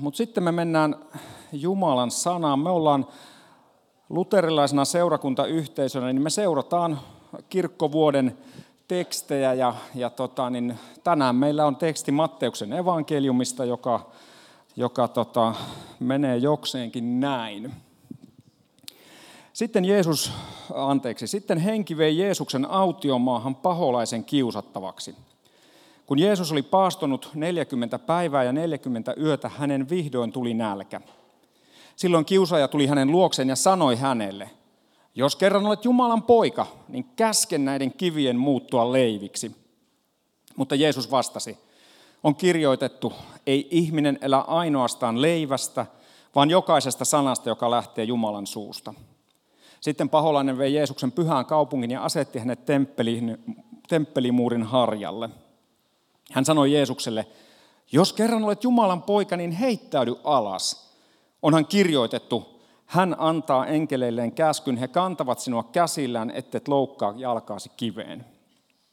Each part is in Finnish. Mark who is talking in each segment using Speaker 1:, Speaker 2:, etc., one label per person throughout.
Speaker 1: mutta sitten me mennään Jumalan sanaan. Me ollaan luterilaisena seurakuntayhteisönä, niin me seurataan kirkkovuoden tekstejä ja, ja tota, niin tänään meillä on teksti Matteuksen evankeliumista, joka, joka tota, menee jokseenkin näin. Sitten Jeesus, anteeksi, sitten henki vei Jeesuksen autiomaahan paholaisen kiusattavaksi. Kun Jeesus oli paastonut 40 päivää ja 40 yötä, hänen vihdoin tuli nälkä. Silloin kiusaaja tuli hänen luokseen ja sanoi hänelle, jos kerran olet Jumalan poika, niin käsken näiden kivien muuttua leiviksi. Mutta Jeesus vastasi, on kirjoitettu, ei ihminen elä ainoastaan leivästä, vaan jokaisesta sanasta, joka lähtee Jumalan suusta. Sitten paholainen vei Jeesuksen pyhään kaupungin ja asetti hänet temppelimuurin harjalle. Hän sanoi Jeesukselle, jos kerran olet Jumalan poika, niin heittäydy alas. Onhan kirjoitettu, hän antaa enkeleilleen käskyn, he kantavat sinua käsillään, ettet loukkaa jalkaasi kiveen.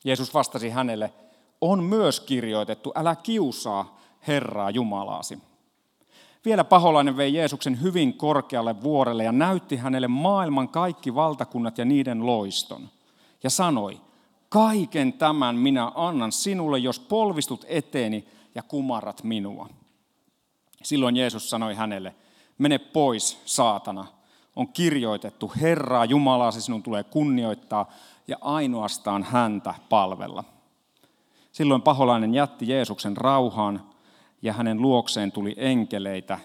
Speaker 1: Jeesus vastasi hänelle, on myös kirjoitettu, älä kiusaa Herraa Jumalaasi. Vielä paholainen vei Jeesuksen hyvin korkealle vuorelle ja näytti hänelle maailman kaikki valtakunnat ja niiden loiston. Ja sanoi, kaiken tämän minä annan sinulle, jos polvistut eteeni ja kumarrat minua. Silloin Jeesus sanoi hänelle, mene pois, saatana. On kirjoitettu, Herraa Jumalasi sinun tulee kunnioittaa ja ainoastaan häntä palvella. Silloin paholainen jätti Jeesuksen rauhaan ja hänen luokseen tuli enkeleitä,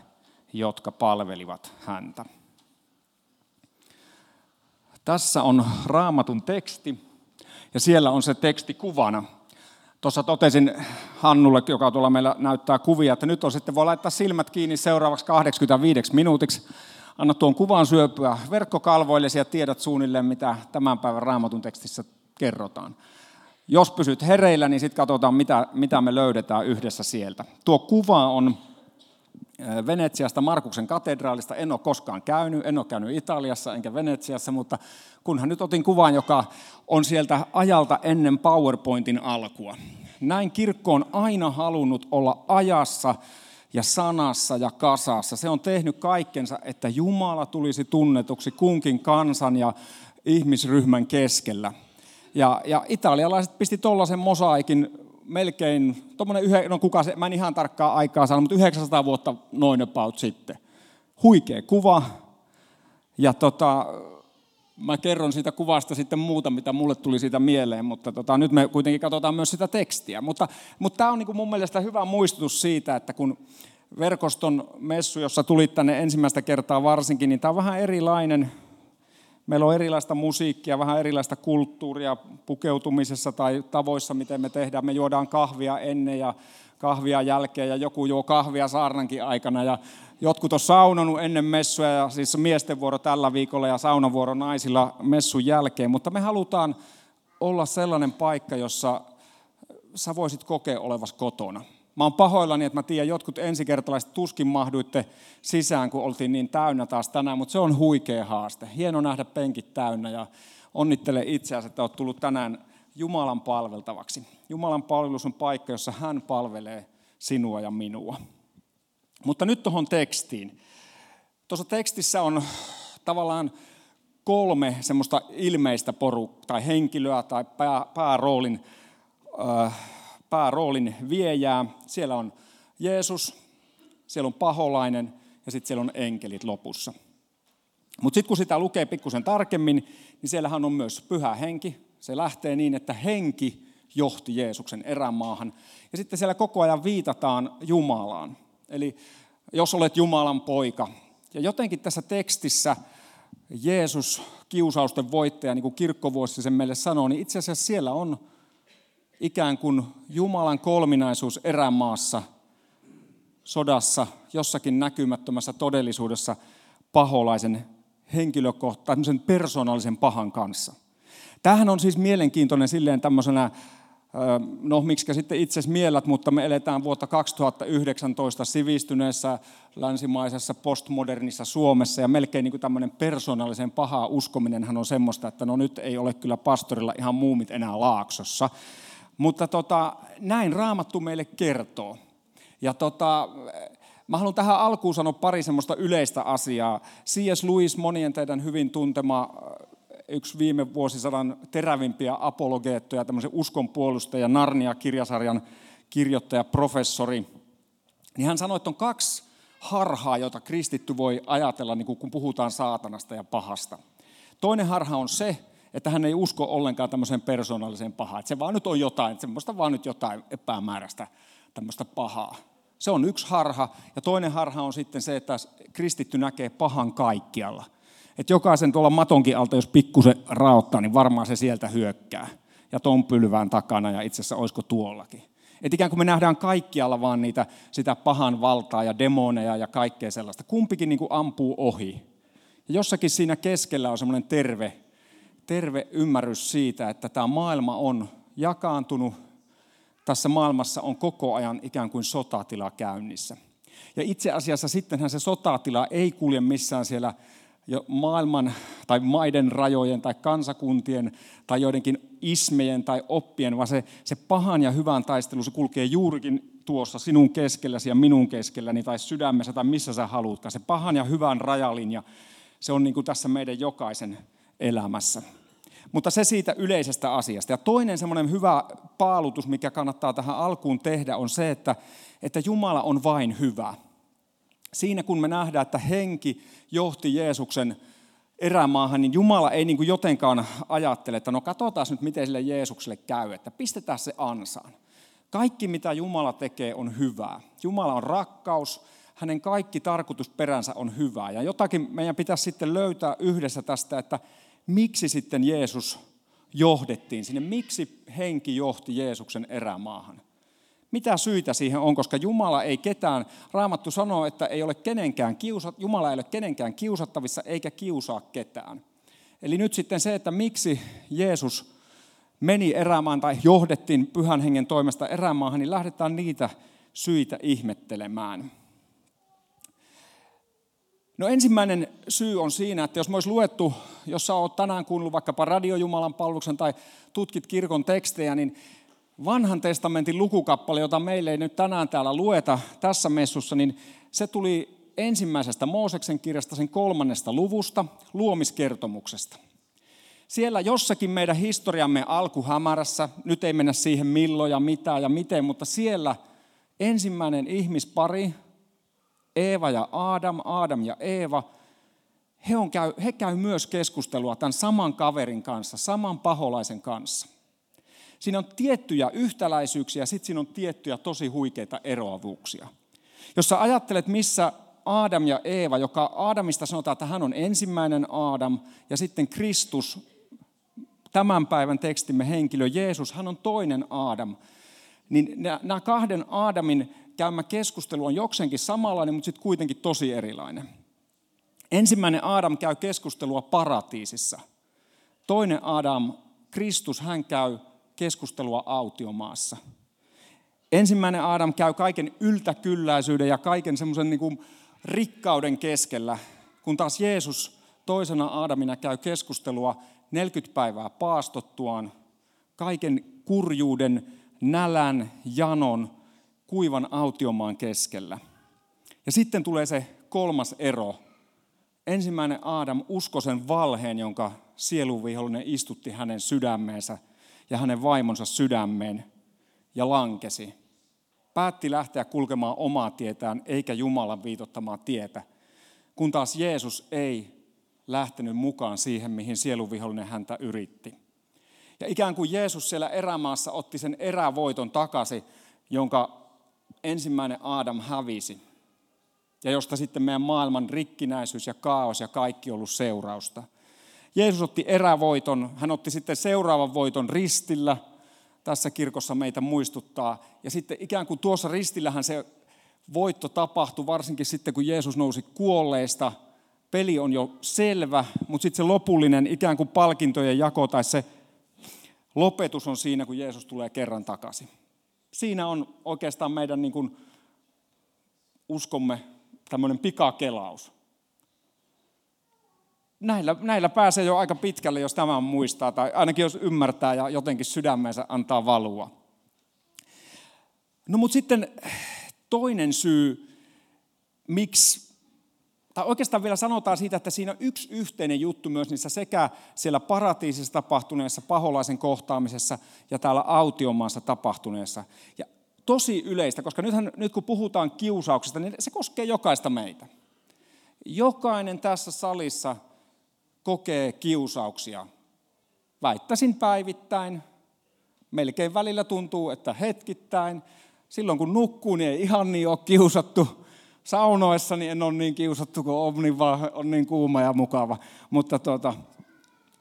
Speaker 1: jotka palvelivat häntä. Tässä on raamatun teksti ja siellä on se teksti kuvana. Tuossa totesin Hannulle, joka tuolla meillä näyttää kuvia, että nyt on sitten voi laittaa silmät kiinni seuraavaksi 85 minuutiksi. Anna tuon kuvan syöpyä verkkokalvoille ja tiedät suunnilleen, mitä tämän päivän raamatun tekstissä kerrotaan. Jos pysyt hereillä, niin sitten katsotaan, mitä, mitä me löydetään yhdessä sieltä. Tuo kuva on Venetsiasta, Markuksen katedraalista. En ole koskaan käynyt, en ole käynyt Italiassa enkä Venetsiassa, mutta kunhan nyt otin kuvan, joka on sieltä ajalta ennen PowerPointin alkua. Näin kirkko on aina halunnut olla ajassa ja sanassa ja kasassa. Se on tehnyt kaikkensa, että Jumala tulisi tunnetuksi kunkin kansan ja ihmisryhmän keskellä. Ja, ja italialaiset pisti tuollaisen mosaikin melkein, tuommoinen, no kuka se, mä en ihan tarkkaa aikaa saanut, mutta 900 vuotta noin about sitten. Huikea kuva. Ja tota, mä kerron siitä kuvasta sitten muuta, mitä mulle tuli siitä mieleen, mutta tota, nyt me kuitenkin katsotaan myös sitä tekstiä. Mutta, mutta tämä on niin mun mielestä hyvä muistutus siitä, että kun verkoston messu, jossa tulit tänne ensimmäistä kertaa varsinkin, niin tämä on vähän erilainen Meillä on erilaista musiikkia, vähän erilaista kulttuuria pukeutumisessa tai tavoissa, miten me tehdään. Me juodaan kahvia ennen ja kahvia jälkeen ja joku juo kahvia saarnankin aikana. Ja jotkut on saunonut ennen messuja ja siis miesten vuoro tällä viikolla ja saunavuoro naisilla messun jälkeen. Mutta me halutaan olla sellainen paikka, jossa sä voisit kokea olevas kotona. Mä oon pahoillani, että mä tiedän, jotkut ensikertalaiset tuskin mahduitte sisään, kun oltiin niin täynnä taas tänään, mutta se on huikea haaste. Hieno nähdä penkit täynnä ja onnittele itseäsi, että olet tullut tänään Jumalan palveltavaksi. Jumalan palvelus on paikka, jossa hän palvelee sinua ja minua. Mutta nyt tuohon tekstiin. Tuossa tekstissä on tavallaan kolme semmoista ilmeistä porukkaa tai henkilöä tai pää, pääroolin äh, pääroolin viejää. Siellä on Jeesus, siellä on paholainen ja sitten siellä on enkelit lopussa. Mutta sitten kun sitä lukee pikkusen tarkemmin, niin siellähän on myös pyhä henki. Se lähtee niin, että henki johti Jeesuksen erämaahan. Ja sitten siellä koko ajan viitataan Jumalaan. Eli jos olet Jumalan poika. Ja jotenkin tässä tekstissä Jeesus, kiusausten voittaja, niin kuin kirkkovuosi sen meille sanoo, niin itse asiassa siellä on ikään kuin Jumalan kolminaisuus erämaassa, sodassa, jossakin näkymättömässä todellisuudessa paholaisen henkilökohtaisen persoonallisen pahan kanssa. Tämähän on siis mielenkiintoinen silleen tämmöisenä, no miksi sitten itse mielät, mutta me eletään vuotta 2019 sivistyneessä länsimaisessa postmodernissa Suomessa ja melkein niin kuin tämmöinen persoonallisen paha uskominenhan on semmoista, että no nyt ei ole kyllä pastorilla ihan muumit enää laaksossa. Mutta tota, näin raamattu meille kertoo. Ja tota, Mä haluan tähän alkuun sanoa pari semmoista yleistä asiaa. C.S. Lewis, monien teidän hyvin tuntema yksi viime vuosisadan terävimpiä apologeettoja, tämmöisen uskonpuolustaja, Narnia-kirjasarjan kirjoittaja, professori, niin hän sanoi, että on kaksi harhaa, jota kristitty voi ajatella, niin kun puhutaan saatanasta ja pahasta. Toinen harha on se, että hän ei usko ollenkaan tämmöiseen persoonalliseen pahaan. Että se vaan nyt on jotain, semmoista vaan nyt jotain epämääräistä tämmöistä pahaa. Se on yksi harha. Ja toinen harha on sitten se, että kristitty näkee pahan kaikkialla. Että jokaisen tuolla matonkin alta, jos pikkusen raottaa, niin varmaan se sieltä hyökkää. Ja ton pylvään takana ja itse asiassa olisiko tuollakin. Että ikään kuin me nähdään kaikkialla vaan niitä, sitä pahan valtaa ja demoneja ja kaikkea sellaista. Kumpikin niin kuin ampuu ohi. Ja jossakin siinä keskellä on semmoinen terve, terve ymmärrys siitä, että tämä maailma on jakaantunut. Tässä maailmassa on koko ajan ikään kuin sotatila käynnissä. Ja itse asiassa sittenhän se sotatila ei kulje missään siellä jo maailman tai maiden rajojen tai kansakuntien tai joidenkin ismejen tai oppien, vaan se, se pahan ja hyvän taistelu, se kulkee juurikin tuossa sinun keskelläsi ja minun keskelläni tai sydämessä tai missä sä haluutkaan. Se pahan ja hyvän rajalinja, se on niin kuin tässä meidän jokaisen elämässä. Mutta se siitä yleisestä asiasta. Ja toinen semmoinen hyvä paalutus, mikä kannattaa tähän alkuun tehdä, on se, että, että Jumala on vain hyvä siinä kun me nähdään, että henki johti Jeesuksen erämaahan, niin Jumala ei niin kuin jotenkaan ajattele, että no katsotaan nyt, miten sille Jeesukselle käy, että pistetään se ansaan. Kaikki, mitä Jumala tekee, on hyvää. Jumala on rakkaus, hänen kaikki tarkoitusperänsä on hyvää. Ja jotakin meidän pitäisi sitten löytää yhdessä tästä, että miksi sitten Jeesus johdettiin sinne, miksi henki johti Jeesuksen erämaahan. Mitä syitä siihen on, koska Jumala ei ketään, Raamattu sanoo, että ei ole kenenkään kiusat, Jumala ei ole kenenkään kiusattavissa eikä kiusaa ketään. Eli nyt sitten se, että miksi Jeesus meni erämään tai johdettiin pyhän hengen toimesta erämaahan, niin lähdetään niitä syitä ihmettelemään. No ensimmäinen syy on siinä, että jos me olisi luettu, jos sä oot tänään kuunnellut vaikkapa radiojumalan palveluksen tai tutkit kirkon tekstejä, niin vanhan testamentin lukukappale, jota meille ei nyt tänään täällä lueta tässä messussa, niin se tuli ensimmäisestä Mooseksen kirjasta, sen kolmannesta luvusta, luomiskertomuksesta. Siellä jossakin meidän historiamme alkuhämärässä, nyt ei mennä siihen milloin ja mitä ja miten, mutta siellä ensimmäinen ihmispari, Eeva ja Adam, Adam ja Eeva, he, on käy, he käy myös keskustelua tämän saman kaverin kanssa, saman paholaisen kanssa. Siinä on tiettyjä yhtäläisyyksiä, sitten siinä on tiettyjä tosi huikeita eroavuuksia. Jos sä ajattelet, missä Adam ja Eeva, joka Adamista sanotaan, että hän on ensimmäinen Adam, ja sitten Kristus, tämän päivän tekstimme henkilö Jeesus, hän on toinen Adam. Niin nämä kahden Adamin käymä keskustelu on jokseenkin samanlainen, mutta sitten kuitenkin tosi erilainen. Ensimmäinen Adam käy keskustelua paratiisissa. Toinen Adam, Kristus, hän käy keskustelua autiomaassa. Ensimmäinen Aadam käy kaiken yltäkylläisyyden ja kaiken semmoisen niin rikkauden keskellä, kun taas Jeesus toisena Aadamina käy keskustelua 40 päivää paastottuaan, kaiken kurjuuden, nälän, janon, kuivan autiomaan keskellä. Ja sitten tulee se kolmas ero. Ensimmäinen Aadam uskoi sen valheen, jonka sieluvihollinen istutti hänen sydämeensä – ja hänen vaimonsa sydämeen ja lankesi. Päätti lähteä kulkemaan omaa tietään eikä Jumalan viitottamaa tietä, kun taas Jeesus ei lähtenyt mukaan siihen, mihin sieluvihollinen häntä yritti. Ja ikään kuin Jeesus siellä erämaassa otti sen erävoiton takaisin, jonka ensimmäinen Aadam hävisi. Ja josta sitten meidän maailman rikkinäisyys ja kaos ja kaikki ollut seurausta. Jeesus otti erävoiton, hän otti sitten seuraavan voiton ristillä, tässä kirkossa meitä muistuttaa. Ja sitten ikään kuin tuossa ristillähän se voitto tapahtui, varsinkin sitten kun Jeesus nousi kuolleista. Peli on jo selvä, mutta sitten se lopullinen ikään kuin palkintojen jako tai se lopetus on siinä, kun Jeesus tulee kerran takaisin. Siinä on oikeastaan meidän niin kuin uskomme tämmöinen pikakelaus näillä, näillä pääsee jo aika pitkälle, jos tämä muistaa, tai ainakin jos ymmärtää ja jotenkin sydämensä antaa valua. No mutta sitten toinen syy, miksi, tai oikeastaan vielä sanotaan siitä, että siinä on yksi yhteinen juttu myös niissä sekä siellä paratiisissa tapahtuneessa paholaisen kohtaamisessa ja täällä autiomaassa tapahtuneessa. Ja tosi yleistä, koska nythän, nyt kun puhutaan kiusauksesta, niin se koskee jokaista meitä. Jokainen tässä salissa kokee kiusauksia. Väittäisin päivittäin. Melkein välillä tuntuu, että hetkittäin. Silloin kun nukkuu, niin ei ihan niin ole kiusattu. Saunoessa niin en ole niin kiusattu, kun on niin, vaan, on niin kuuma ja mukava. Mutta, tuota,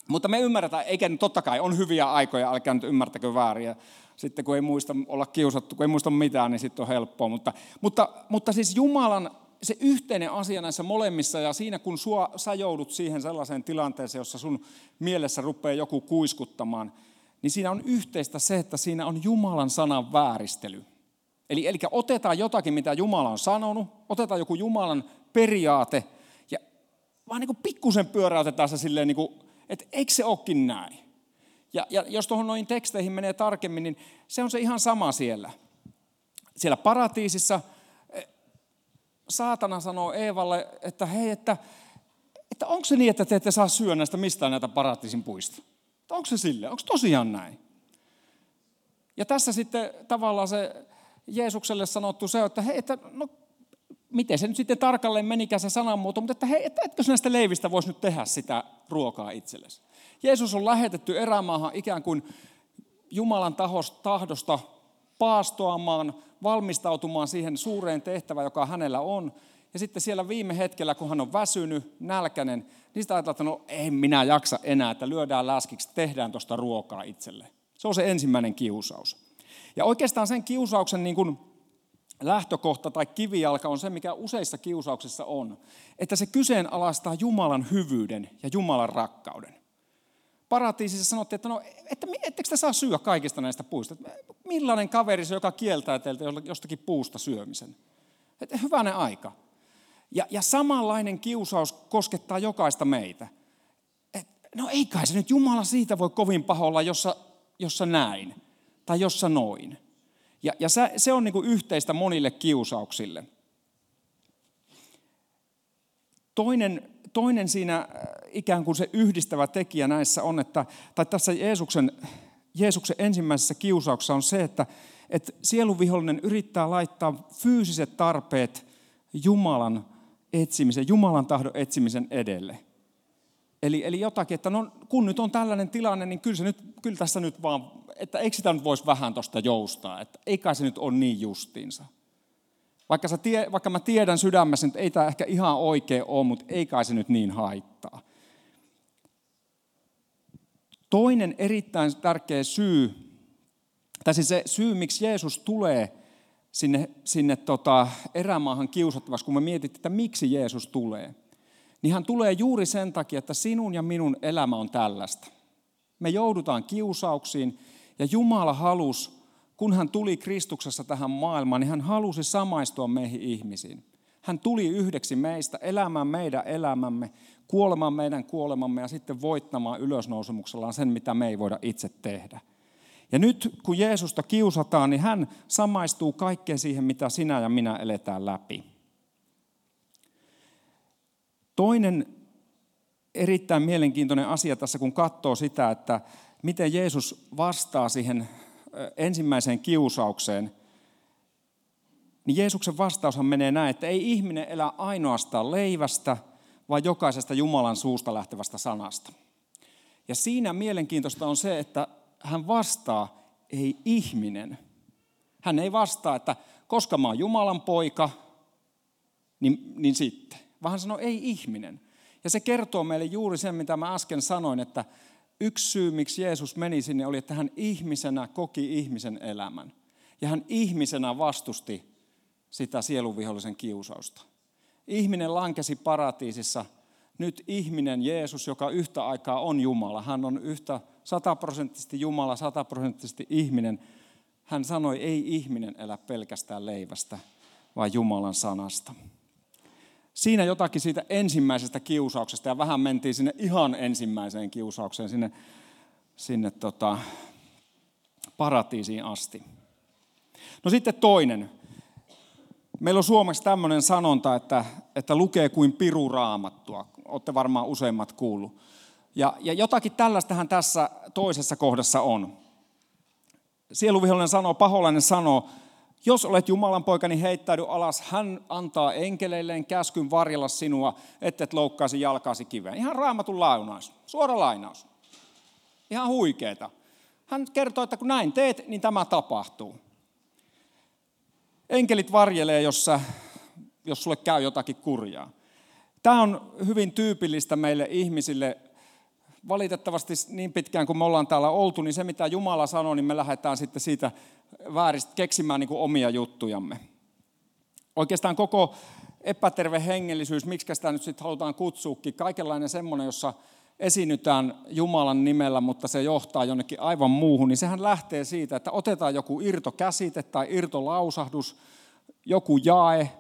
Speaker 1: mutta me ymmärretään, eikä totta kai on hyviä aikoja, älkää nyt ymmärtäkö väärin. Sitten kun ei muista olla kiusattu, kun ei muista mitään, niin sitten on helppoa. Mutta, mutta, mutta siis Jumalan se yhteinen asia näissä molemmissa ja siinä kun sua, sä joudut siihen sellaiseen tilanteeseen, jossa sun mielessä rupeaa joku kuiskuttamaan, niin siinä on yhteistä se, että siinä on Jumalan sanan vääristely. Eli, eli otetaan jotakin, mitä Jumala on sanonut, otetaan joku Jumalan periaate ja vaan niin kuin pikkusen pyöräytetään se silleen, niin kuin, että eikö se olekin näin. Ja, ja jos tuohon noin teksteihin menee tarkemmin, niin se on se ihan sama siellä. Siellä paratiisissa saatana sanoo Eevalle, että hei, että, että onko se niin, että te ette saa syödä näistä mistään näitä paratiisin puista? Onko se sille? Onko tosiaan näin? Ja tässä sitten tavallaan se Jeesukselle sanottu se, että hei, että no miten se nyt sitten tarkalleen menikään se sananmuoto, mutta että hei, että etkö näistä leivistä voisi nyt tehdä sitä ruokaa itsellesi. Jeesus on lähetetty erämaahan ikään kuin Jumalan tahdosta paastoamaan, valmistautumaan siihen suureen tehtävään, joka hänellä on. Ja sitten siellä viime hetkellä, kun hän on väsynyt, nälkäinen, niin sitä ajatellaan, että no ei minä jaksa enää, että lyödään läskiksi, tehdään tuosta ruokaa itselle. Se on se ensimmäinen kiusaus. Ja oikeastaan sen kiusauksen niin kuin lähtökohta tai kivijalka on se, mikä useissa kiusauksissa on, että se kyseenalaistaa Jumalan hyvyyden ja Jumalan rakkauden paratiisissa sanottiin, että no, että ettekö te saa syödä kaikista näistä puista? Millainen kaveri se, joka kieltää teiltä jostakin puusta syömisen? Että hyvänen aika. Ja, ja samanlainen kiusaus koskettaa jokaista meitä. Et, no ei kai se nyt Jumala siitä voi kovin paholla, jossa, jossa näin tai jossa noin. Ja, ja se, se on niin kuin yhteistä monille kiusauksille. Toinen toinen siinä äh, ikään kuin se yhdistävä tekijä näissä on, että, tai tässä Jeesuksen, Jeesuksen ensimmäisessä kiusauksessa on se, että, että sieluvihollinen yrittää laittaa fyysiset tarpeet Jumalan etsimisen, Jumalan tahdon etsimisen edelle. Eli, eli jotakin, että no, kun nyt on tällainen tilanne, niin kyllä, se nyt, kyllä tässä nyt vaan, että eikö sitä nyt voisi vähän tuosta joustaa, että eikä se nyt ole niin justiinsa. Vaikka, sä tie, vaikka mä tiedän sydämessä, että ei tämä ehkä ihan oikein ole, mutta ei kai se nyt niin haittaa. Toinen erittäin tärkeä syy, tai siis se syy, miksi Jeesus tulee sinne, sinne tota erämaahan kiusattavaksi, kun me mietitään, että miksi Jeesus tulee, niin hän tulee juuri sen takia, että sinun ja minun elämä on tällaista. Me joudutaan kiusauksiin, ja Jumala halusi kun hän tuli Kristuksessa tähän maailmaan, niin hän halusi samaistua meihin ihmisiin. Hän tuli yhdeksi meistä, elämään meidän elämämme, kuolemaan meidän kuolemamme ja sitten voittamaan ylösnousemuksellaan sen, mitä me ei voida itse tehdä. Ja nyt kun Jeesusta kiusataan, niin hän samaistuu kaikkeen siihen, mitä sinä ja minä eletään läpi. Toinen erittäin mielenkiintoinen asia tässä, kun katsoo sitä, että miten Jeesus vastaa siihen ensimmäiseen kiusaukseen, niin Jeesuksen vastaushan menee näin, että ei ihminen elä ainoastaan leivästä, vaan jokaisesta Jumalan suusta lähtevästä sanasta. Ja siinä mielenkiintoista on se, että hän vastaa, ei ihminen. Hän ei vastaa, että koska mä oon Jumalan poika, niin, niin sitten. Vaan hän sanoo, ei ihminen. Ja se kertoo meille juuri sen, mitä mä äsken sanoin, että yksi syy, miksi Jeesus meni sinne, oli, että hän ihmisenä koki ihmisen elämän. Ja hän ihmisenä vastusti sitä sieluvihollisen kiusausta. Ihminen lankesi paratiisissa. Nyt ihminen, Jeesus, joka yhtä aikaa on Jumala, hän on yhtä sataprosenttisesti Jumala, sataprosenttisesti ihminen. Hän sanoi, ei ihminen elä pelkästään leivästä, vaan Jumalan sanasta siinä jotakin siitä ensimmäisestä kiusauksesta ja vähän mentiin sinne ihan ensimmäiseen kiusaukseen, sinne, sinne tota, paratiisiin asti. No sitten toinen. Meillä on suomeksi tämmöinen sanonta, että, että lukee kuin piru raamattua. Olette varmaan useimmat kuullut. Ja, ja jotakin tällaistähän tässä toisessa kohdassa on. Sieluvihollinen sanoo, paholainen sanoo, jos olet Jumalan poika, niin heittäydy alas. Hän antaa enkeleilleen käskyn varjella sinua, et loukkaisi jalkaasi kiveen. Ihan raamatun lainaus, suora lainaus. Ihan huikeeta. Hän kertoo, että kun näin teet, niin tämä tapahtuu. Enkelit varjelee, jos, sä, jos sulle käy jotakin kurjaa. Tämä on hyvin tyypillistä meille ihmisille. Valitettavasti niin pitkään kuin me ollaan täällä oltu, niin se mitä Jumala sanoo, niin me lähdetään sitten siitä vääristä keksimään niin kuin omia juttujamme. Oikeastaan koko epäterve hengellisyys, miksi sitä nyt sitten halutaan kutsuukin, kaikenlainen semmoinen, jossa esiinnytään Jumalan nimellä, mutta se johtaa jonnekin aivan muuhun, niin sehän lähtee siitä, että otetaan joku irtokäsite tai irtolausahdus, joku jae,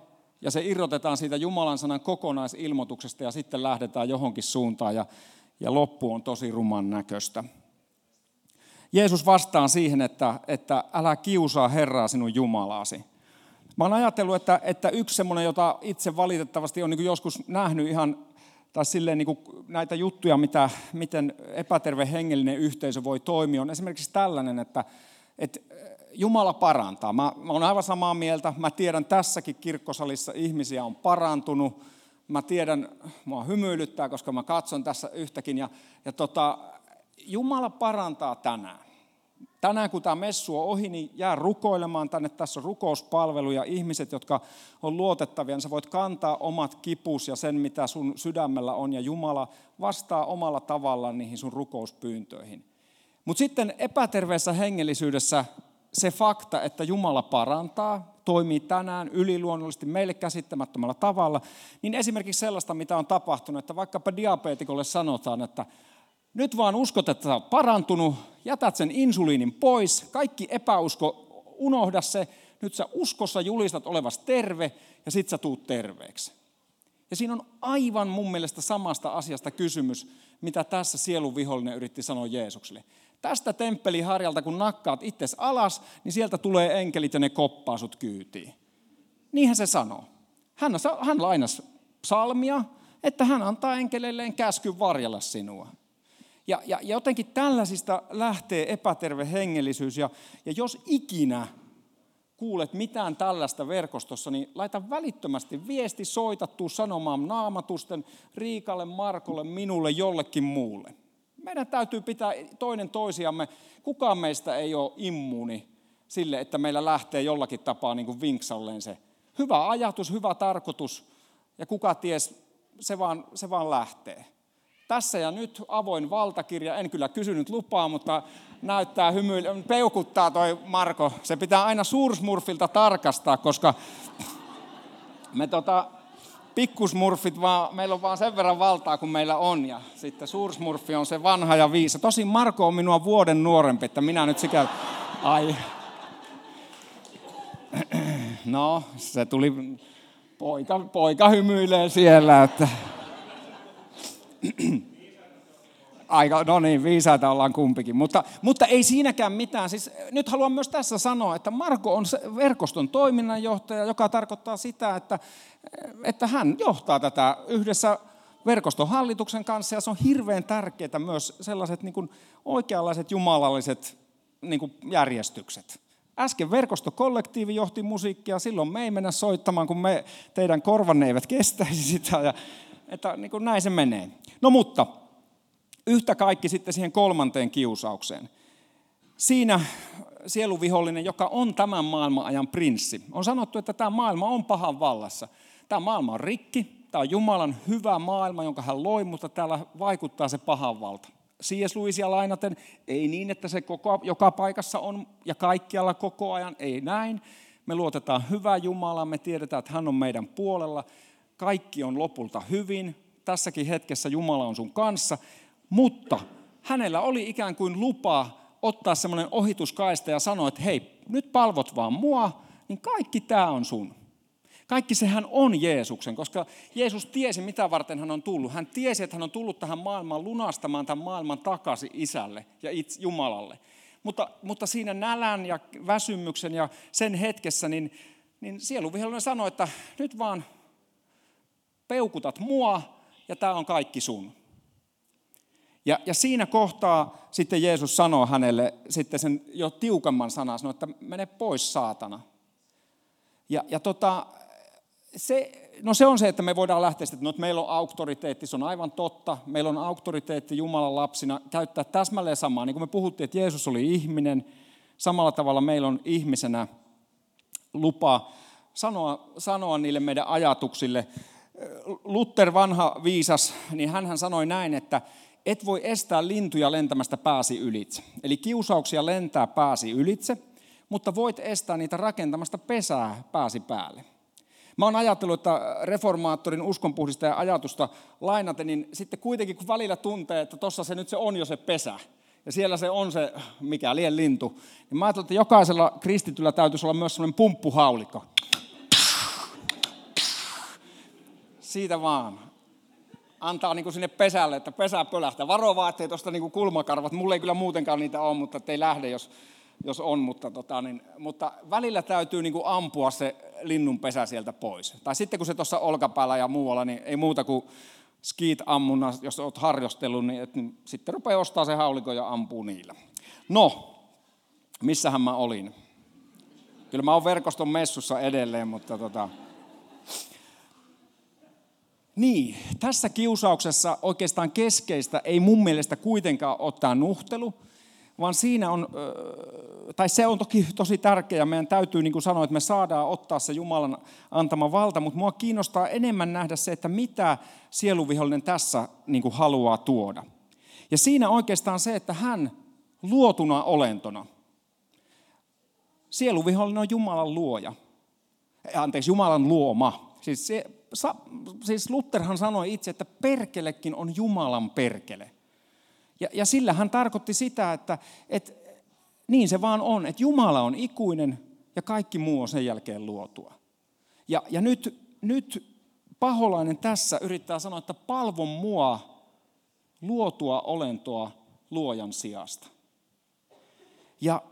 Speaker 1: ja se irrotetaan siitä Jumalan sanan kokonaisilmoituksesta ja sitten lähdetään johonkin suuntaan ja, ja loppu on tosi ruman näköistä. Jeesus vastaa siihen, että, että älä kiusaa Herraa sinun Jumalaasi. Mä oon ajatellut, että, että yksi semmoinen, jota itse valitettavasti on niin joskus nähnyt ihan, tai silleen niin näitä juttuja, mitä, miten epäterve hengellinen yhteisö voi toimia, on esimerkiksi tällainen, että, että Jumala parantaa. Mä, mä oon aivan samaa mieltä. Mä tiedän tässäkin kirkkosalissa ihmisiä on parantunut. Mä tiedän, mua hymyilyttää, koska mä katson tässä yhtäkin. Ja, ja tota, Jumala parantaa tänään. Tänään kun tämä messu on ohi, niin jää rukoilemaan tänne. Tässä on rukouspalvelu ja ihmiset, jotka on luotettavia, niin sä voit kantaa omat kipus ja sen, mitä sun sydämellä on. Ja Jumala vastaa omalla tavallaan niihin sun rukouspyyntöihin. Mutta sitten epäterveessä hengellisyydessä se fakta, että Jumala parantaa, toimii tänään yliluonnollisesti meille käsittämättömällä tavalla, niin esimerkiksi sellaista, mitä on tapahtunut, että vaikkapa diabetikolle sanotaan, että nyt vaan uskot, että sä oot parantunut, jätät sen insuliinin pois, kaikki epäusko, unohda se, nyt sä uskossa julistat olevas terve ja sit sä tuut terveeksi. Ja siinä on aivan mun mielestä samasta asiasta kysymys, mitä tässä sielun vihollinen yritti sanoa Jeesukselle. Tästä temppeliharjalta, kun nakkaat itses alas, niin sieltä tulee enkelit ja ne koppaa sut kyytiin. Niinhän se sanoo. Hän, hän lainasi psalmia, että hän antaa enkeleilleen käskyn varjella sinua. Ja, ja, ja jotenkin tällaisista lähtee epäterve hengellisyys. Ja, ja jos ikinä kuulet mitään tällaista verkostossa, niin laita välittömästi viesti, soita, tuu sanomaan naamatusten Riikalle, Markolle, minulle, jollekin muulle. Meidän täytyy pitää toinen toisiamme. Kukaan meistä ei ole immuuni sille, että meillä lähtee jollakin tapaa niin kuin vinksalleen se hyvä ajatus, hyvä tarkoitus, ja kuka ties, se vaan, se vaan lähtee. Tässä ja nyt avoin valtakirja, en kyllä kysynyt lupaa, mutta näyttää hymyillä, peukuttaa toi Marko. Se pitää aina suursmurfilta tarkastaa, koska me tota, pikkusmurfit, vaan, meillä on vaan sen verran valtaa kuin meillä on. Ja sitten suursmurfi on se vanha ja viisa. Tosin Marko on minua vuoden nuorempi, että minä nyt sikäli... Ai. No, se tuli... Poika, poika hymyilee siellä, että... Aika, no niin, viisaita ollaan kumpikin. Mutta, mutta ei siinäkään mitään. Siis, nyt haluan myös tässä sanoa, että Marko on verkoston toiminnanjohtaja, joka tarkoittaa sitä, että, että hän johtaa tätä yhdessä verkoston hallituksen kanssa. Ja se on hirveän tärkeää myös sellaiset niin kuin oikeanlaiset jumalalliset niin kuin järjestykset. Äsken verkostokollektiivi johti musiikkia, silloin me ei mennä soittamaan, kun me, teidän korvanne eivät kestäisi sitä. Ja, että niin kuin näin se menee. No mutta, Yhtä kaikki sitten siihen kolmanteen kiusaukseen. Siinä sieluvihollinen, joka on tämän maailman ajan prinssi, on sanottu, että tämä maailma on pahan vallassa. Tämä maailma on rikki, tämä on Jumalan hyvä maailma, jonka hän loi, mutta täällä vaikuttaa se pahan valta. C.S. Lewisia lainaten, ei niin, että se koko, joka paikassa on ja kaikkialla koko ajan, ei näin. Me luotetaan hyvää Jumalaa, me tiedetään, että hän on meidän puolella. Kaikki on lopulta hyvin. Tässäkin hetkessä Jumala on sun kanssa. Mutta hänellä oli ikään kuin lupa ottaa semmoinen ohituskaista ja sanoa, että hei, nyt palvot vaan mua, niin kaikki tämä on sun. Kaikki sehän on Jeesuksen, koska Jeesus tiesi, mitä varten hän on tullut. Hän tiesi, että hän on tullut tähän maailmaan lunastamaan tämän maailman takaisin isälle ja itse Jumalalle. Mutta, mutta siinä nälän ja väsymyksen ja sen hetkessä, niin niin sieluvihollinen sanoi, että nyt vaan peukutat mua ja tämä on kaikki sun. Ja, ja siinä kohtaa sitten Jeesus sanoo hänelle sitten sen jo tiukemman sanan, sanoo, että mene pois saatana. Ja, ja tota, se, no se on se, että me voidaan lähteä sitten, että no, meillä on auktoriteetti, se on aivan totta. Meillä on auktoriteetti Jumalan lapsina käyttää täsmälleen samaa. Niin kuin me puhuttiin, että Jeesus oli ihminen, samalla tavalla meillä on ihmisenä lupa sanoa, sanoa niille meidän ajatuksille. Luther, vanha viisas, niin hän sanoi näin, että et voi estää lintuja lentämästä pääsi ylitse. Eli kiusauksia lentää pääsi ylitse, mutta voit estää niitä rakentamasta pesää pääsi päälle. Mä oon ajatellut, että reformaattorin uskonpuhdistajan ajatusta lainaten, niin sitten kuitenkin kun välillä tuntee, että tuossa se nyt se on jo se pesä, ja siellä se on se, mikä lien lintu, niin mä ajattelin, että jokaisella kristityllä täytyisi olla myös sellainen pumppuhaulikko. Siitä vaan. Antaa niin kuin sinne pesälle, että pesä pölähtää. Varo vaan, ettei tuosta niin kulmakarvat. Mulla ei kyllä muutenkaan niitä ole, mutta ei lähde, jos, jos on. Mutta, tota, niin, mutta välillä täytyy niin kuin ampua se linnun pesä sieltä pois. Tai sitten kun se tuossa olkapäällä ja muualla, niin ei muuta kuin skit ammunna, jos olet harjostellut, niin, et, niin sitten rupeaa ostaa se hauliko ja ampuu niillä. No, missähän mä olin? Kyllä mä oon verkoston messussa edelleen, mutta tota... Niin, tässä kiusauksessa oikeastaan keskeistä ei mun mielestä kuitenkaan tämä nuhtelu, vaan siinä on, tai se on toki tosi tärkeä, meidän täytyy niin kuin sanoa, että me saadaan ottaa se Jumalan antama valta, mutta mua kiinnostaa enemmän nähdä se, että mitä sieluvihollinen tässä niin kuin haluaa tuoda. Ja siinä oikeastaan se, että hän luotuna olentona, sieluvihollinen on Jumalan luoja, anteeksi, Jumalan luoma. Siis, se, siis Lutherhan sanoi itse, että perkelekin on Jumalan perkele. Ja, ja sillä hän tarkoitti sitä, että, että niin se vaan on, että Jumala on ikuinen ja kaikki muu on sen jälkeen luotua. Ja, ja nyt, nyt paholainen tässä yrittää sanoa, että palvon mua luotua olentoa luojan sijasta. Ja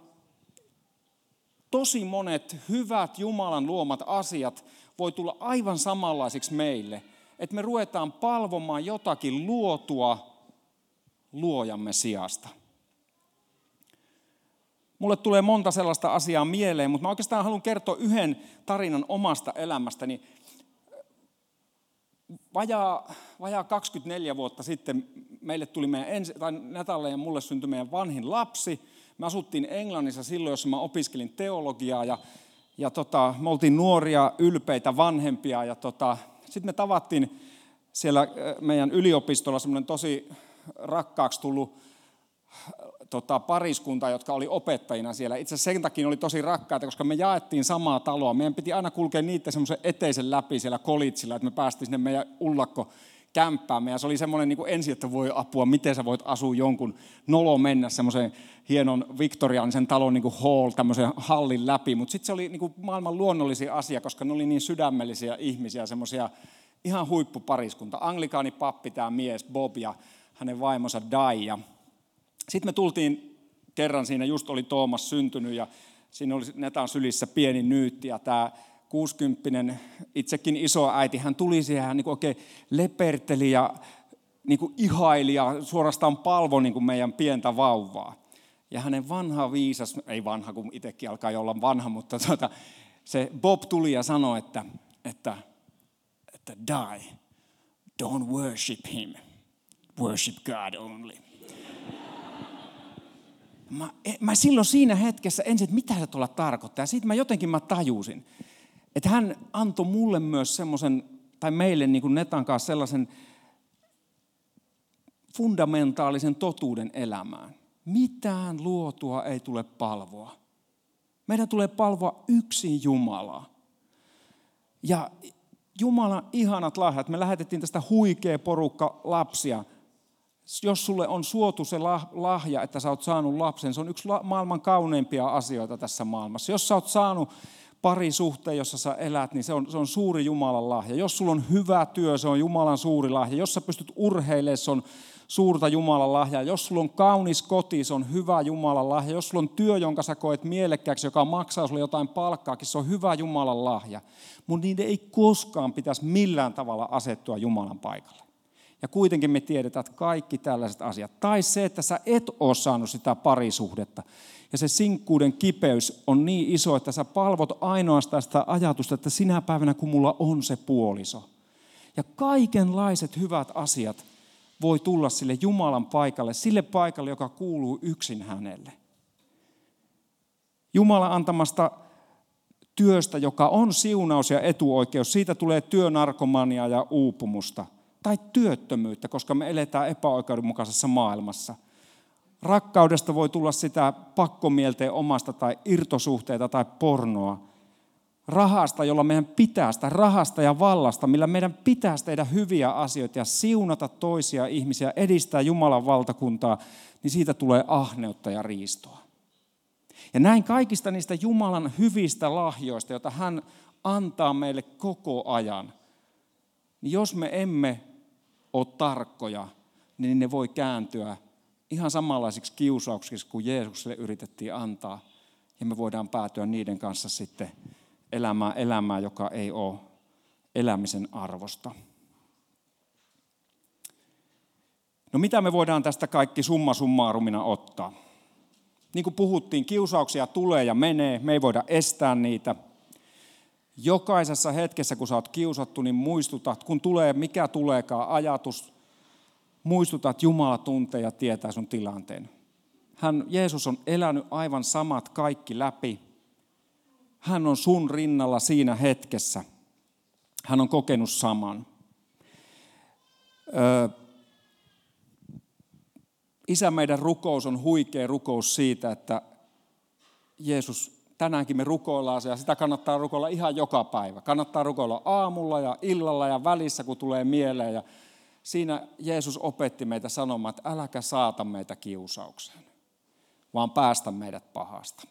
Speaker 1: tosi monet hyvät Jumalan luomat asiat voi tulla aivan samanlaisiksi meille, että me ruvetaan palvomaan jotakin luotua luojamme sijasta. Mulle tulee monta sellaista asiaa mieleen, mutta mä oikeastaan haluan kertoa yhden tarinan omasta elämästäni. Vajaa, vajaa 24 vuotta sitten meille tuli meidän ensi, tai Natalle ja mulle syntyi meidän vanhin lapsi. Me asuttiin Englannissa silloin, jossa mä opiskelin teologiaa ja, ja tota, me oltiin nuoria, ylpeitä vanhempia ja tota, sitten me tavattiin siellä meidän yliopistolla semmoinen tosi rakkaaksi tullut tota, pariskunta, jotka oli opettajina siellä. Itse asiassa sen takia oli tosi rakkaita, koska me jaettiin samaa taloa. Meidän piti aina kulkea niitä semmoisen eteisen läpi siellä kolitsilla, että me päästiin sinne meidän ullakko kämppäämme. Ja se oli semmoinen niin kuin ensin, että voi apua, miten sä voit asua jonkun nolo mennä semmoisen hienon viktoriaanisen talon niin kuin hall, tämmöisen hallin läpi. Mutta sitten se oli niin kuin maailman luonnollisia asia, koska ne oli niin sydämellisiä ihmisiä, semmoisia ihan huippupariskunta. Anglikaani pappi, tämä mies Bob ja hänen vaimonsa Dai. Sitten me tultiin kerran siinä, just oli Toomas syntynyt ja siinä oli Netan sylissä pieni nyytti ja tämä 60 itsekin iso äiti, hän tuli siihen, hän niin oikein leperteli ja niin kuin ihaili ja suorastaan palvo niin kuin meidän pientä vauvaa. Ja hänen vanha viisas, ei vanha, kun itsekin alkaa olla vanha, mutta tuota, se Bob tuli ja sanoi, että, että, että die, don't worship him worship God only. Mä, e, mä silloin siinä hetkessä ensin, että mitä se tuolla tarkoittaa. Sitten mä jotenkin mä tajusin, että hän antoi mulle myös semmoisen, tai meille niin kuin Netan kanssa sellaisen fundamentaalisen totuuden elämään. Mitään luotua ei tule palvoa. Meidän tulee palvoa yksin Jumalaa. Ja Jumalan ihanat lahjat, me lähetettiin tästä huikea porukka lapsia jos sulle on suotu se lahja, että sä oot saanut lapsen, se on yksi maailman kauneimpia asioita tässä maailmassa. Jos sä oot saanut parisuhteen, jossa sä elät, niin se on, se on suuri Jumalan lahja. Jos sulla on hyvä työ, se on Jumalan suuri lahja. Jos sä pystyt urheilemaan, se on suurta Jumalan lahjaa. Jos sulla on kaunis koti, se on hyvä Jumalan lahja. Jos sulla on työ, jonka sä koet mielekkääksi, joka maksaa sulle jotain palkkaakin, se on hyvä Jumalan lahja. Mutta niiden ei koskaan pitäisi millään tavalla asettua Jumalan paikalle. Ja kuitenkin me tiedetään, että kaikki tällaiset asiat, tai se, että sä et ole saanut sitä parisuhdetta, ja se sinkkuuden kipeys on niin iso, että sä palvot ainoastaan sitä ajatusta, että sinä päivänä, kun mulla on se puoliso. Ja kaikenlaiset hyvät asiat voi tulla sille Jumalan paikalle, sille paikalle, joka kuuluu yksin hänelle. Jumalan antamasta työstä, joka on siunaus ja etuoikeus, siitä tulee työnarkomania ja uupumusta. Tai työttömyyttä, koska me eletään epäoikeudenmukaisessa maailmassa. Rakkaudesta voi tulla sitä pakkomielteen omasta tai irtosuhteita tai pornoa rahasta, jolla meidän pitää sitä rahasta ja vallasta, millä meidän pitäisi tehdä hyviä asioita ja siunata toisia ihmisiä, edistää Jumalan valtakuntaa, niin siitä tulee ahneutta ja riistoa. Ja näin kaikista niistä Jumalan hyvistä lahjoista, joita hän antaa meille koko ajan, niin jos me emme ole tarkkoja, niin ne voi kääntyä ihan samanlaisiksi kiusauksiksi kuin Jeesukselle yritettiin antaa. Ja me voidaan päätyä niiden kanssa sitten elämää elämää, joka ei ole elämisen arvosta. No mitä me voidaan tästä kaikki summa summarumina ottaa? Niin kuin puhuttiin, kiusauksia tulee ja menee, me ei voida estää niitä. Jokaisessa hetkessä, kun sä oot kiusattu, niin muistutat, kun tulee mikä tuleekaan ajatus, muistutat, Jumala tuntee ja tietää sun tilanteen. Hän, Jeesus on elänyt aivan samat kaikki läpi. Hän on sun rinnalla siinä hetkessä. Hän on kokenut saman. Ö, Isä, meidän rukous on huikea rukous siitä, että Jeesus, tänäänkin me rukoillaan ja sitä kannattaa rukoilla ihan joka päivä. Kannattaa rukoilla aamulla ja illalla ja välissä, kun tulee mieleen. Ja siinä Jeesus opetti meitä sanomaan, että äläkä saata meitä kiusaukseen, vaan päästä meidät pahasta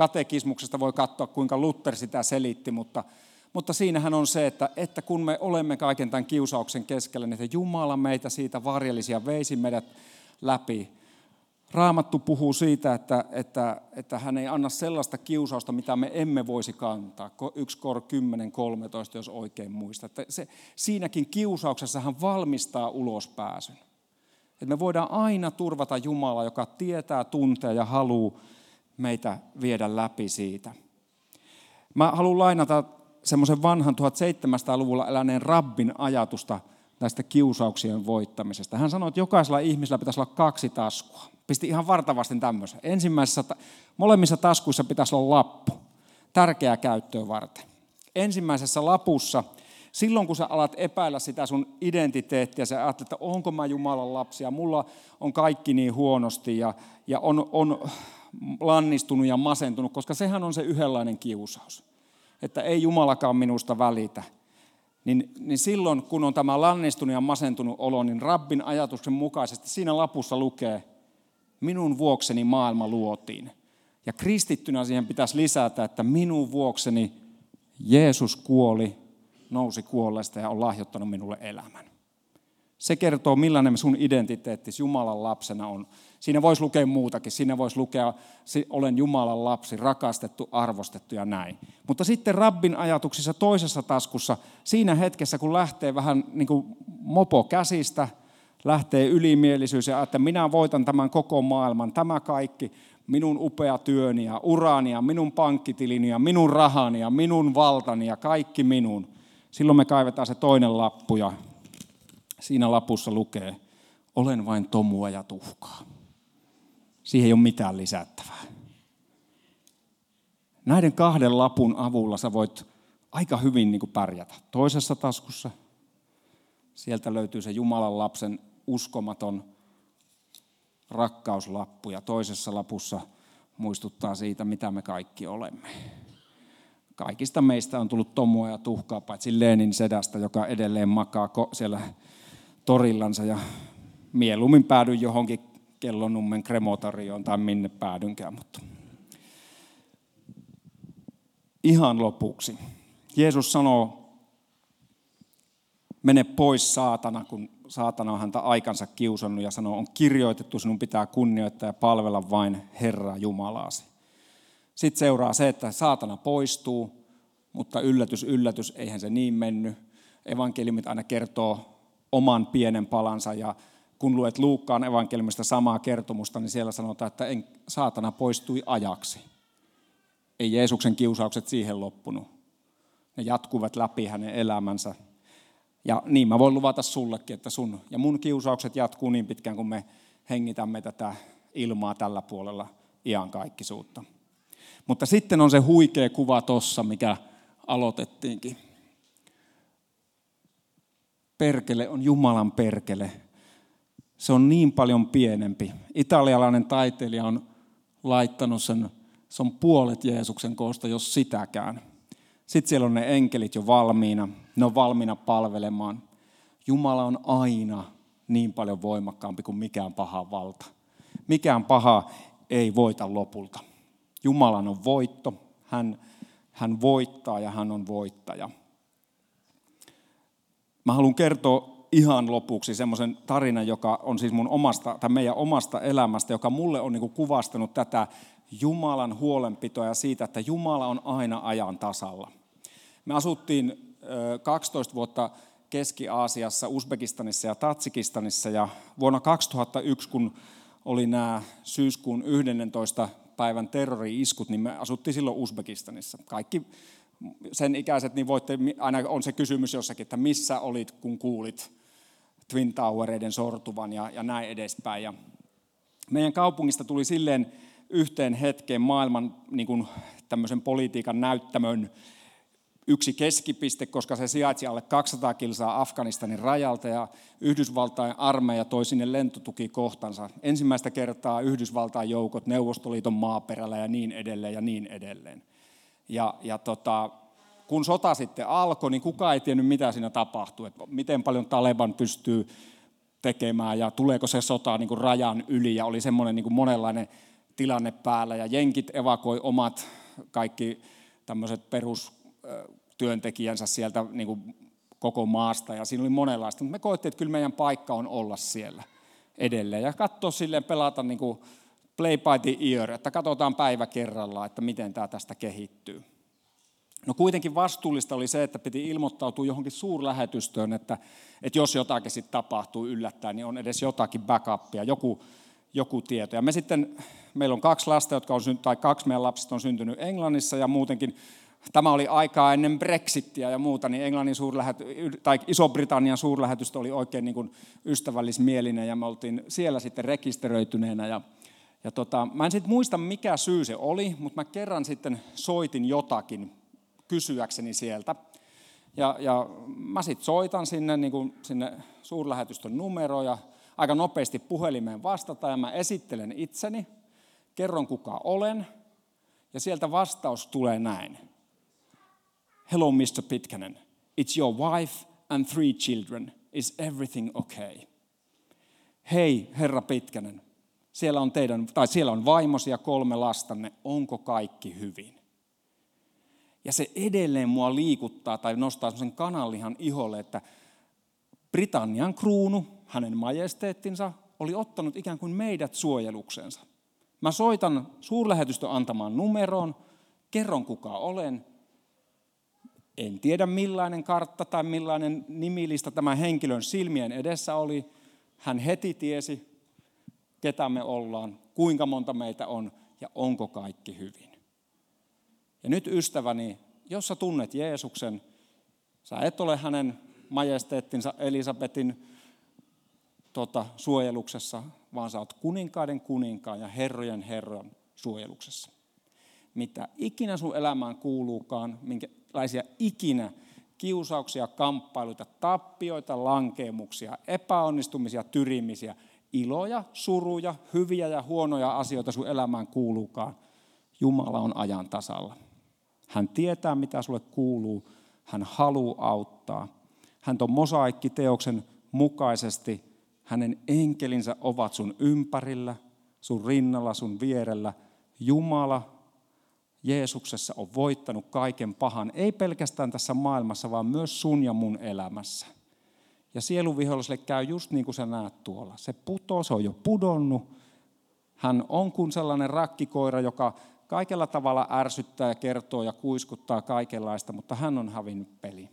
Speaker 1: katekismuksesta voi katsoa, kuinka Luther sitä selitti, mutta, mutta siinähän on se, että, että kun me olemme kaiken tämän kiusauksen keskellä, niin että Jumala meitä siitä varjelisia veisi meidät läpi. Raamattu puhuu siitä, että, että, että hän ei anna sellaista kiusausta, mitä me emme voisi kantaa. 1 kor 10, 13, jos oikein muista. Että se, siinäkin kiusauksessa hän valmistaa ulospääsyn. Että me voidaan aina turvata Jumala, joka tietää, tuntee ja haluaa meitä viedä läpi siitä. Mä haluan lainata semmoisen vanhan 1700-luvulla eläneen rabbin ajatusta näistä kiusauksien voittamisesta. Hän sanoi, että jokaisella ihmisellä pitäisi olla kaksi taskua. Pisti ihan vartavasti tämmöisen. Ensimmäisessä, molemmissa taskuissa pitäisi olla lappu, tärkeää käyttöä varten. Ensimmäisessä lapussa, silloin kun sä alat epäillä sitä sun identiteettiä, sä ajattelet, että onko mä Jumalan lapsi ja mulla on kaikki niin huonosti ja, ja on, on lannistunut ja masentunut, koska sehän on se yhdenlainen kiusaus. Että ei Jumalakaan minusta välitä. Niin, niin silloin, kun on tämä lannistunut ja masentunut olo, niin Rabbin ajatuksen mukaisesti siinä lapussa lukee, minun vuokseni maailma luotiin. Ja kristittynä siihen pitäisi lisätä, että minun vuokseni Jeesus kuoli, nousi kuolleesta ja on lahjoittanut minulle elämän. Se kertoo, millainen sun identiteetti Jumalan lapsena on. Siinä voisi lukea muutakin. Siinä voisi lukea, olen Jumalan lapsi, rakastettu, arvostettu ja näin. Mutta sitten Rabbin ajatuksissa toisessa taskussa, siinä hetkessä, kun lähtee vähän niin kuin mopo käsistä, lähtee ylimielisyys ja että minä voitan tämän koko maailman, tämä kaikki, minun upea työni ja urani ja minun pankkitilini ja minun rahani ja minun valtani ja kaikki minun. Silloin me kaivetaan se toinen lappu ja siinä lapussa lukee, olen vain tomua ja tuhkaa. Siihen ei ole mitään lisättävää. Näiden kahden lapun avulla sä voit aika hyvin niin kuin pärjätä. Toisessa taskussa sieltä löytyy se Jumalan lapsen uskomaton rakkauslappu ja toisessa lapussa muistuttaa siitä, mitä me kaikki olemme. Kaikista meistä on tullut tomua ja tuhkaa, paitsi Lenin sedästä, joka edelleen makaa siellä torillansa ja mieluummin päädyn johonkin kellonummen kremotarioon tai minne päädynkään. Mutta. ihan lopuksi. Jeesus sanoo, mene pois saatana, kun saatana on häntä aikansa kiusannut ja sanoo, on kirjoitettu, sinun pitää kunnioittaa ja palvella vain Herra Jumalaasi. Sitten seuraa se, että saatana poistuu, mutta yllätys, yllätys, eihän se niin mennyt. Evankeliumit aina kertoo oman pienen palansa ja kun luet Luukkaan evankeliumista samaa kertomusta, niin siellä sanotaan, että en, saatana poistui ajaksi. Ei Jeesuksen kiusaukset siihen loppunut. Ne jatkuvat läpi hänen elämänsä. Ja niin mä voin luvata sullekin, että sun ja mun kiusaukset jatkuu niin pitkään, kun me hengitämme tätä ilmaa tällä puolella iankaikkisuutta. Mutta sitten on se huikea kuva tossa, mikä aloitettiinkin. Perkele on Jumalan perkele. Se on niin paljon pienempi. Italialainen taiteilija on laittanut sen, se on puolet Jeesuksen koosta, jos sitäkään. Sitten siellä on ne enkelit jo valmiina, ne on valmiina palvelemaan. Jumala on aina niin paljon voimakkaampi kuin mikään paha valta. Mikään paha ei voita lopulta. Jumalan on voitto, hän, hän voittaa ja hän on voittaja. Mä haluan kertoa ihan lopuksi semmoisen tarinan, joka on siis mun omasta, tai meidän omasta elämästä, joka mulle on niin kuvastanut tätä Jumalan huolenpitoa ja siitä, että Jumala on aina ajan tasalla. Me asuttiin 12 vuotta Keski-Aasiassa, Uzbekistanissa ja Tatsikistanissa ja vuonna 2001, kun oli nämä syyskuun 11 päivän terrori-iskut, niin me asuttiin silloin Uzbekistanissa. Kaikki sen ikäiset, niin voitte, aina on se kysymys jossakin, että missä olit, kun kuulit Twin Towereiden sortuvan ja, ja näin edespäin. Ja meidän kaupungista tuli silleen yhteen hetkeen maailman niin kuin, tämmöisen politiikan näyttämön yksi keskipiste, koska se sijaitsi alle 200 kilsaa Afganistanin rajalta ja Yhdysvaltain armeija toi sinne lentotukikohtansa. Ensimmäistä kertaa Yhdysvaltain joukot Neuvostoliiton maaperällä ja niin edelleen ja niin edelleen. Ja, ja tota, kun sota sitten alkoi, niin kukaan ei tiennyt, mitä siinä tapahtuu, että miten paljon Taleban pystyy tekemään ja tuleeko se sota niin kuin rajan yli ja oli semmoinen niin kuin monenlainen tilanne päällä. Ja jenkit evakoi omat kaikki tämmöiset perustyöntekijänsä sieltä niin kuin koko maasta ja siinä oli monenlaista, mutta me koettiin, että kyllä meidän paikka on olla siellä edelleen ja katsoa silleen pelata niin kuin play by the ear, että katsotaan päivä kerrallaan, että miten tämä tästä kehittyy. No kuitenkin vastuullista oli se, että piti ilmoittautua johonkin suurlähetystöön, että, että jos jotakin sitten tapahtuu yllättäen, niin on edes jotakin backupia, joku, joku tieto. Ja me sitten, meillä on kaksi lasta, jotka on syntynyt, tai kaksi meidän lapsista on syntynyt Englannissa ja muutenkin tämä oli aikaa ennen Brexittiä ja muuta, niin Englannin suurlähety, tai Iso-Britannian suurlähetystö oli oikein niin kuin ystävällismielinen ja me oltiin siellä sitten rekisteröityneenä ja ja tota, mä en sitten muista, mikä syy se oli, mutta mä kerran sitten soitin jotakin kysyäkseni sieltä. Ja, ja mä sitten soitan sinne, niin kuin sinne suurlähetystön numeroon ja aika nopeasti puhelimeen vastata ja mä esittelen itseni, kerron kuka olen ja sieltä vastaus tulee näin. Hello Mr. Pitkänen, it's your wife and three children. Is everything okay? Hei, herra Pitkänen, siellä on, teidän, tai siellä on vaimosi ja kolme lastanne, onko kaikki hyvin? Ja se edelleen mua liikuttaa tai nostaa sen kananlihan iholle, että Britannian kruunu, hänen majesteettinsa, oli ottanut ikään kuin meidät suojeluksensa. Mä soitan suurlähetystö antamaan numeroon, kerron kuka olen. En tiedä millainen kartta tai millainen nimilista tämän henkilön silmien edessä oli. Hän heti tiesi, ketä me ollaan, kuinka monta meitä on ja onko kaikki hyvin. Ja nyt ystäväni, jos sä tunnet Jeesuksen, sä et ole hänen majesteettinsa Elisabetin tota, suojeluksessa, vaan sä oot kuninkaiden kuninkaan ja herrojen herran suojeluksessa. Mitä ikinä sun elämään kuuluukaan, minkälaisia ikinä kiusauksia, kamppailuita, tappioita, lankeemuksia, epäonnistumisia, tyrimisiä – iloja, suruja, hyviä ja huonoja asioita sun elämään kuuluukaan, Jumala on ajan tasalla. Hän tietää, mitä sulle kuuluu. Hän haluaa auttaa. Hän on mosaikkiteoksen mukaisesti, hänen enkelinsä ovat sun ympärillä, sun rinnalla, sun vierellä. Jumala Jeesuksessa on voittanut kaiken pahan, ei pelkästään tässä maailmassa, vaan myös sun ja mun elämässä. Ja sieluviholliselle käy just niin kuin sä näet tuolla. Se putoo, se on jo pudonnut. Hän on kuin sellainen rakkikoira, joka kaikella tavalla ärsyttää ja kertoo ja kuiskuttaa kaikenlaista, mutta hän on hävinnyt peli.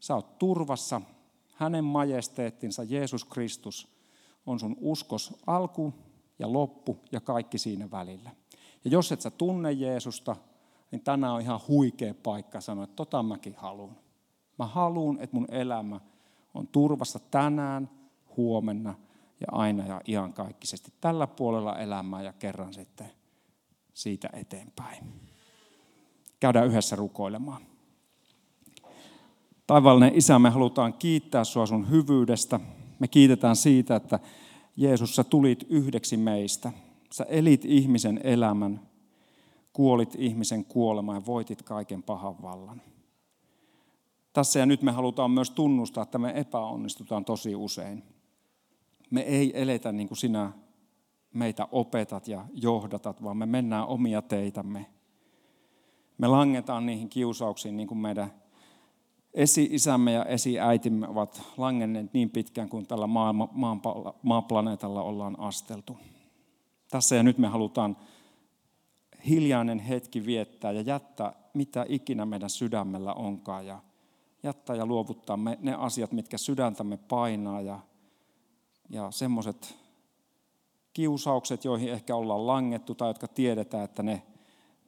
Speaker 1: Sä oot turvassa. Hänen majesteettinsa Jeesus Kristus on sun uskos alku ja loppu ja kaikki siinä välillä. Ja jos et sä tunne Jeesusta, niin tänään on ihan huikea paikka sanoa, että tota mäkin haluan. Mä haluan, että mun elämä on turvassa tänään, huomenna ja aina ja iankaikkisesti. Tällä puolella elämää ja kerran sitten siitä eteenpäin. Käydään yhdessä rukoilemaan. Taivallinen Isä, me halutaan kiittää sinua sun hyvyydestä. Me kiitetään siitä, että Jeesus, sä tulit yhdeksi meistä. Sä elit ihmisen elämän, kuolit ihmisen kuolemaan ja voitit kaiken pahan vallan. Tässä ja nyt me halutaan myös tunnustaa, että me epäonnistutaan tosi usein. Me ei eletä niin kuin sinä meitä opetat ja johdatat, vaan me mennään omia teitämme. Me langetaan niihin kiusauksiin niin kuin meidän esi-isämme ja esi-äitimme ovat langenneet niin pitkään kuin tällä maaplaneetalla ollaan asteltu. Tässä ja nyt me halutaan hiljainen hetki viettää ja jättää mitä ikinä meidän sydämellä onkaan ja jättää ja luovuttaa ne asiat, mitkä sydäntämme painaa ja, ja semmoiset kiusaukset, joihin ehkä ollaan langettu tai jotka tiedetään, että ne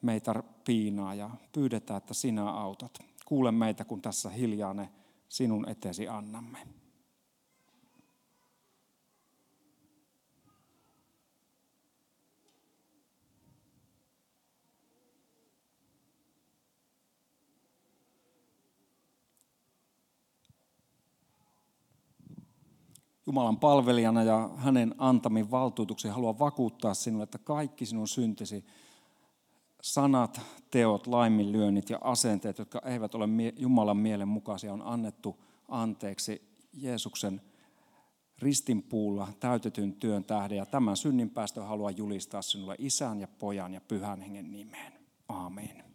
Speaker 1: meitä piinaa ja pyydetään, että sinä autat. Kuule meitä, kun tässä hiljaa ne sinun eteesi annamme. Jumalan palvelijana ja hänen antamin valtuutuksen haluan vakuuttaa sinulle, että kaikki sinun syntisi, sanat, teot, laiminlyönnit ja asenteet, jotka eivät ole Jumalan mielen mukaisia, on annettu anteeksi Jeesuksen ristinpuulla täytetyn työn tähden. Ja tämän synninpäästön haluan julistaa sinulle isän ja pojan ja pyhän hengen nimeen. Aamen.